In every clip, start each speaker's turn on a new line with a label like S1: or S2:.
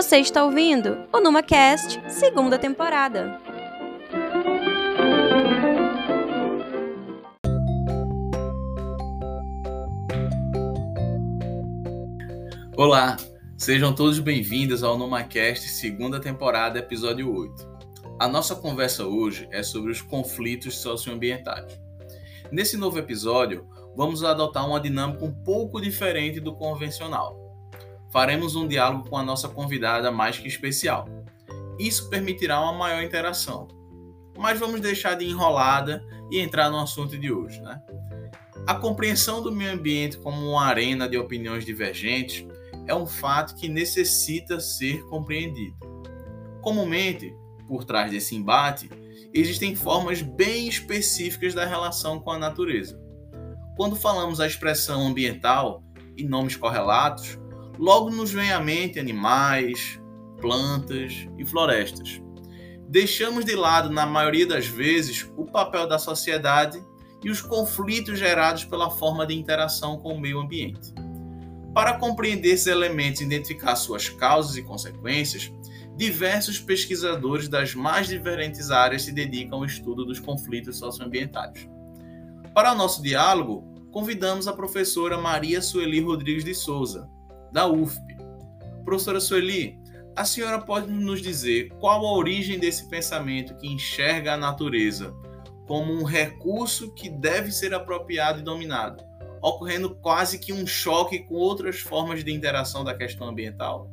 S1: Você está ouvindo o NumaCast, segunda temporada.
S2: Olá, sejam todos bem-vindos ao NumaCast, segunda temporada, episódio 8. A nossa conversa hoje é sobre os conflitos socioambientais. Nesse novo episódio, vamos adotar uma dinâmica um pouco diferente do convencional. Faremos um diálogo com a nossa convidada mais que especial. Isso permitirá uma maior interação. Mas vamos deixar de enrolada e entrar no assunto de hoje, né? A compreensão do meio ambiente como uma arena de opiniões divergentes é um fato que necessita ser compreendido. Comumente, por trás desse embate, existem formas bem específicas da relação com a natureza. Quando falamos a expressão ambiental e nomes correlatos, logo nos vem à mente animais, plantas e florestas. Deixamos de lado, na maioria das vezes, o papel da sociedade e os conflitos gerados pela forma de interação com o meio ambiente. Para compreender esses elementos e identificar suas causas e consequências, diversos pesquisadores das mais diferentes áreas se dedicam ao estudo dos conflitos socioambientais. Para o nosso diálogo, convidamos a professora Maria Sueli Rodrigues de Souza, da UFP. Professora Sueli, a senhora pode nos dizer qual a origem desse pensamento que enxerga a natureza como um recurso que deve ser apropriado e dominado, ocorrendo quase que um choque com outras formas de interação da questão ambiental?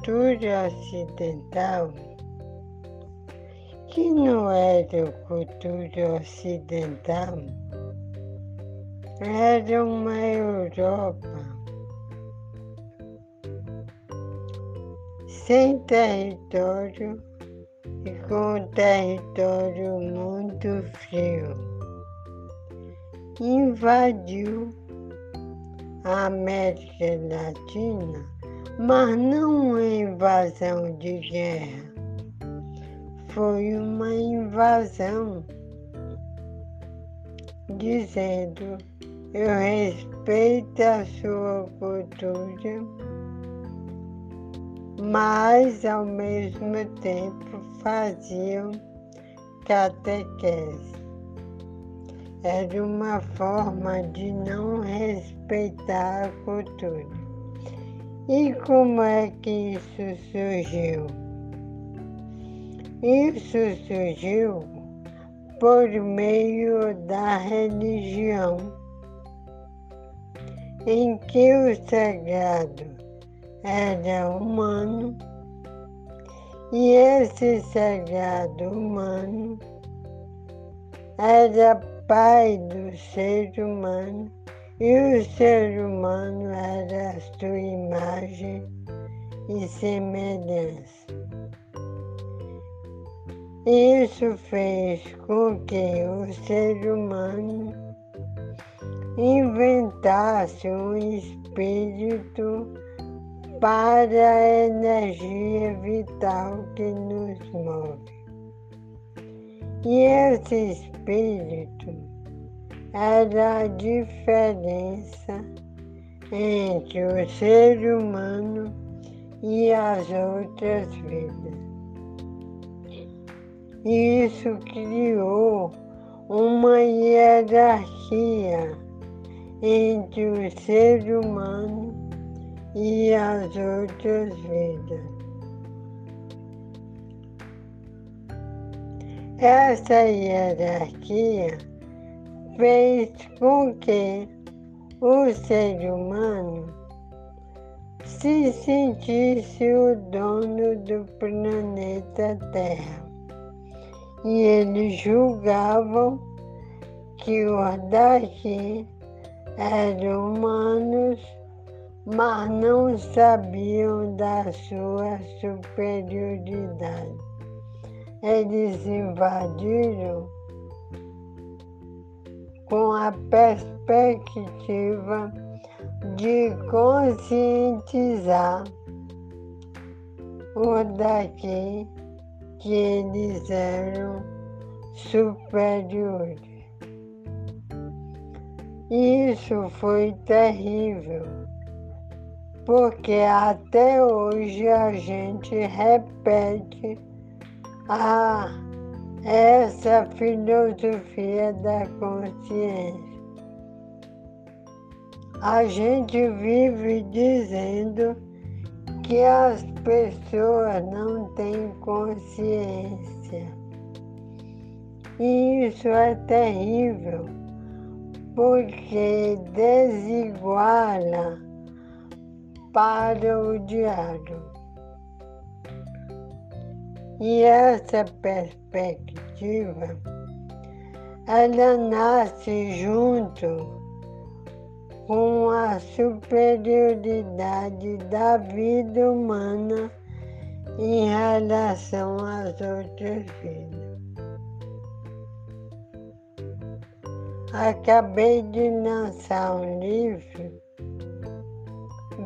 S3: Cultura ocidental, que não era cultura ocidental, era uma Europa sem território e com um território muito frio. Invadiu a América Latina, mas não uma invasão de guerra, foi uma invasão dizendo eu respeito a sua cultura, mas ao mesmo tempo faziam catequese era uma forma de não respeitar a cultura. E como é que isso surgiu? Isso surgiu por meio da religião, em que o sagrado era humano e esse sagrado humano era pai do ser humano e o ser humano era a sua imagem e semelhança. Isso fez com que o ser humano inventasse um espírito para a energia vital que nos move. E esse espírito era a diferença entre o ser humano e as outras vidas. Isso criou uma hierarquia entre o ser humano e as outras vidas. Essa hierarquia fez com que o ser humano se sentisse o dono do planeta Terra. E eles julgavam que os daqui eram humanos, mas não sabiam da sua superioridade eles invadiram com a perspectiva de conscientizar o daqui que eles eram superiores. Isso foi terrível, porque até hoje a gente repete a essa filosofia da consciência. A gente vive dizendo que as pessoas não têm consciência. E isso é terrível, porque desiguala para o diário. E essa perspectiva, ela nasce junto com a superioridade da vida humana em relação às outras vidas. Acabei de lançar um livro,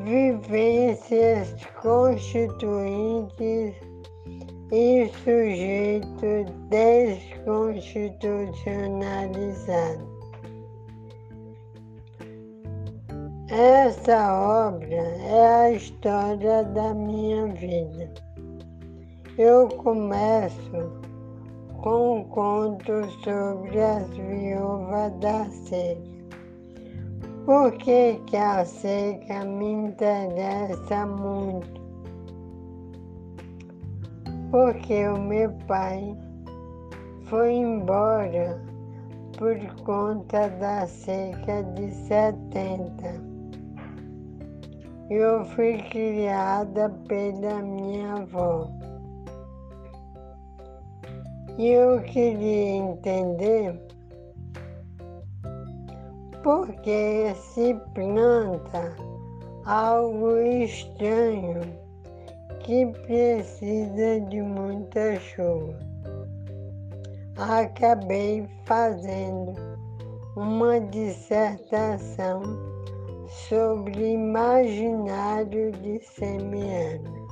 S3: Vivências Constituintes e Sujeito Desconstitucionalizado Essa obra é a história da minha vida. Eu começo com um conto sobre as viúvas da seca. Por que, que a seca me interessa muito? Porque o meu pai foi embora por conta da seca de 70 eu fui criada pela minha avó. E eu queria entender por que se planta algo estranho que precisa de muita chuva. Acabei fazendo uma dissertação sobre imaginário de semiano.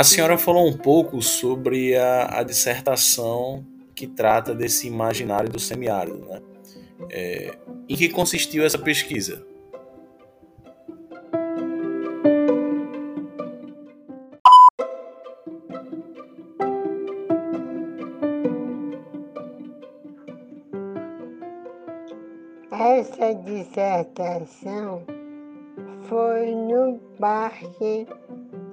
S2: A senhora falou um pouco sobre a, a dissertação que trata desse imaginário do semiárido, né? É, em que consistiu essa pesquisa?
S3: Essa dissertação foi no Parque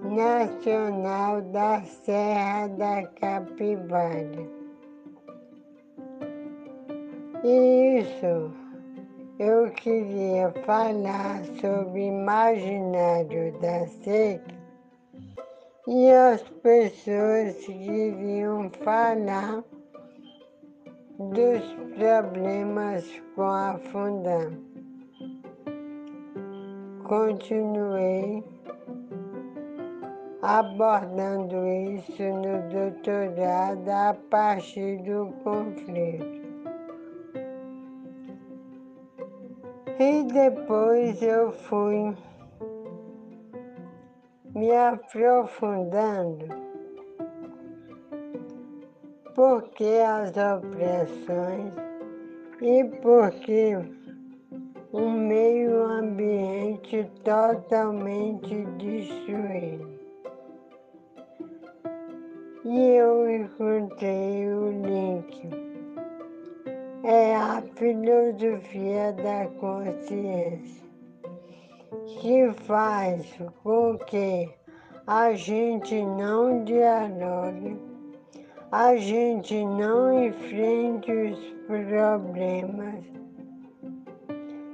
S3: Nacional da Serra da Capivara. Isso eu queria falar sobre o imaginário da seca e as pessoas queriam falar dos problemas com a Fundam. Continuei abordando isso no doutorado a partir do conflito. E depois eu fui me aprofundando porque as opressões e porque um meio ambiente totalmente destruído. E eu encontrei o link. É a filosofia da consciência, que faz com que a gente não dialogue a gente não enfrente os problemas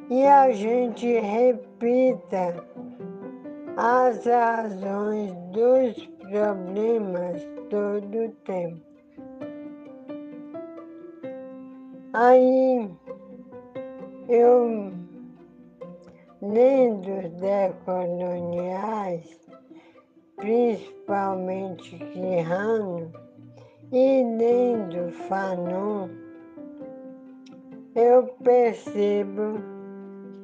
S3: e a gente repita as razões dos problemas todo o tempo. Aí eu, lendo os decoloniais, principalmente Quirrano, E lendo Fanon, eu percebo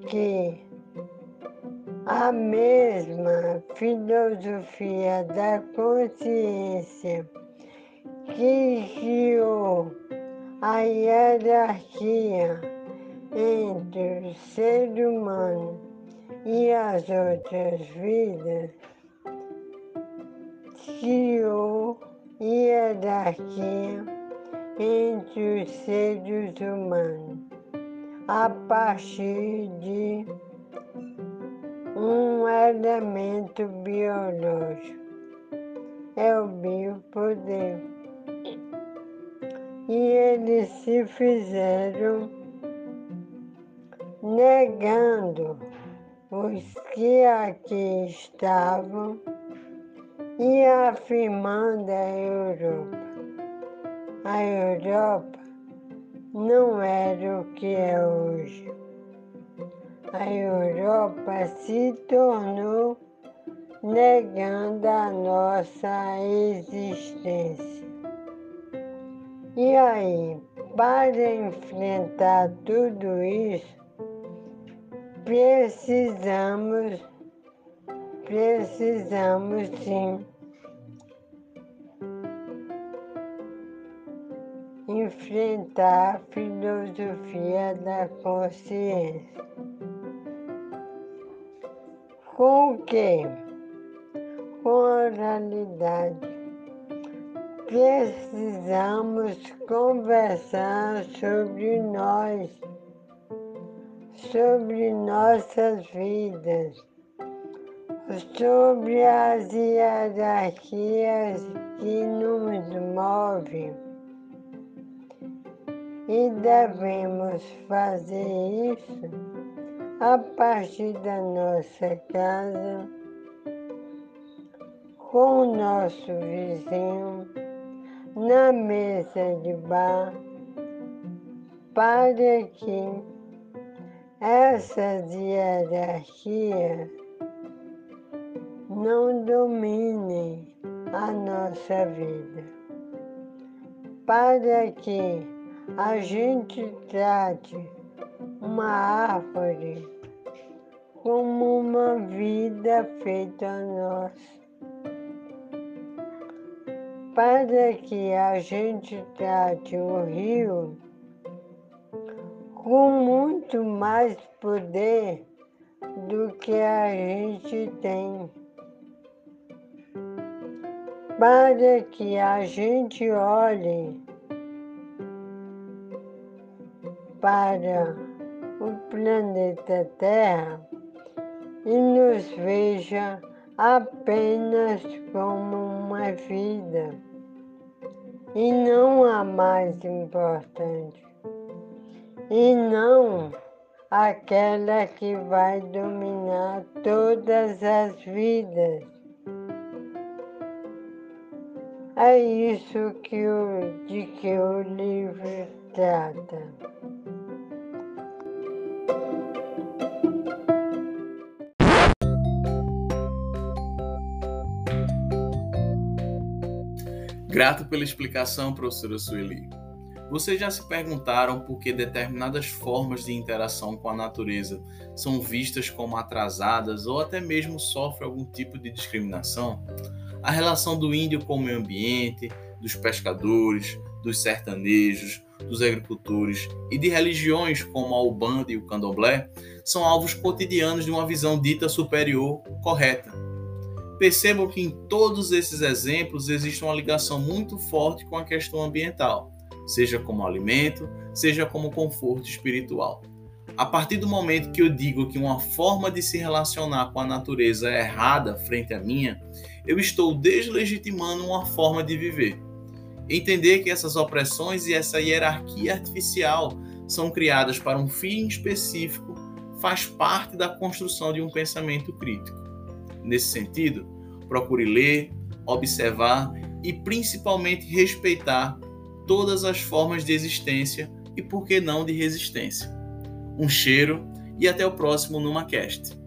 S3: que a mesma filosofia da consciência que criou a hierarquia entre o ser humano e as outras vidas, criou hierarquia entre os seres humanos a partir de um elemento biológico. É o biopoder. E eles se fizeram negando os que aqui estavam e afirmando a Europa. A Europa não era o que é hoje. A Europa se tornou negando a nossa existência. E aí, para enfrentar tudo isso, precisamos, precisamos sim enfrentar a filosofia da consciência. Com o quê? Com a oralidade. Precisamos conversar sobre nós sobre nossas vidas, sobre as hierarquias que nos movem. E devemos fazer isso a partir da nossa casa, com o nosso vizinho, na mesa de bar, para que essas hierarquias não dominem a nossa vida, para que a gente trate uma árvore como uma vida feita a nós, para que a gente trate o rio com muito mais poder do que a gente tem. Para que a gente olhe para o planeta Terra e nos veja apenas como uma vida e não a mais importante e não aquela que vai dominar todas as vidas. É isso que o, de que o livro trata.
S2: Grato pela explicação, professora Sueli. Vocês já se perguntaram por que determinadas formas de interação com a natureza são vistas como atrasadas ou até mesmo sofrem algum tipo de discriminação? A relação do índio com o meio ambiente, dos pescadores, dos sertanejos, dos agricultores e de religiões como a Ubanda e o Candomblé são alvos cotidianos de uma visão dita superior correta. Percebam que em todos esses exemplos existe uma ligação muito forte com a questão ambiental seja como alimento, seja como conforto espiritual. A partir do momento que eu digo que uma forma de se relacionar com a natureza é errada frente à minha, eu estou deslegitimando uma forma de viver. Entender que essas opressões e essa hierarquia artificial são criadas para um fim específico faz parte da construção de um pensamento crítico. Nesse sentido, procure ler, observar e principalmente respeitar todas as formas de existência e, por que não, de resistência. Um cheiro e até o próximo NumaCast.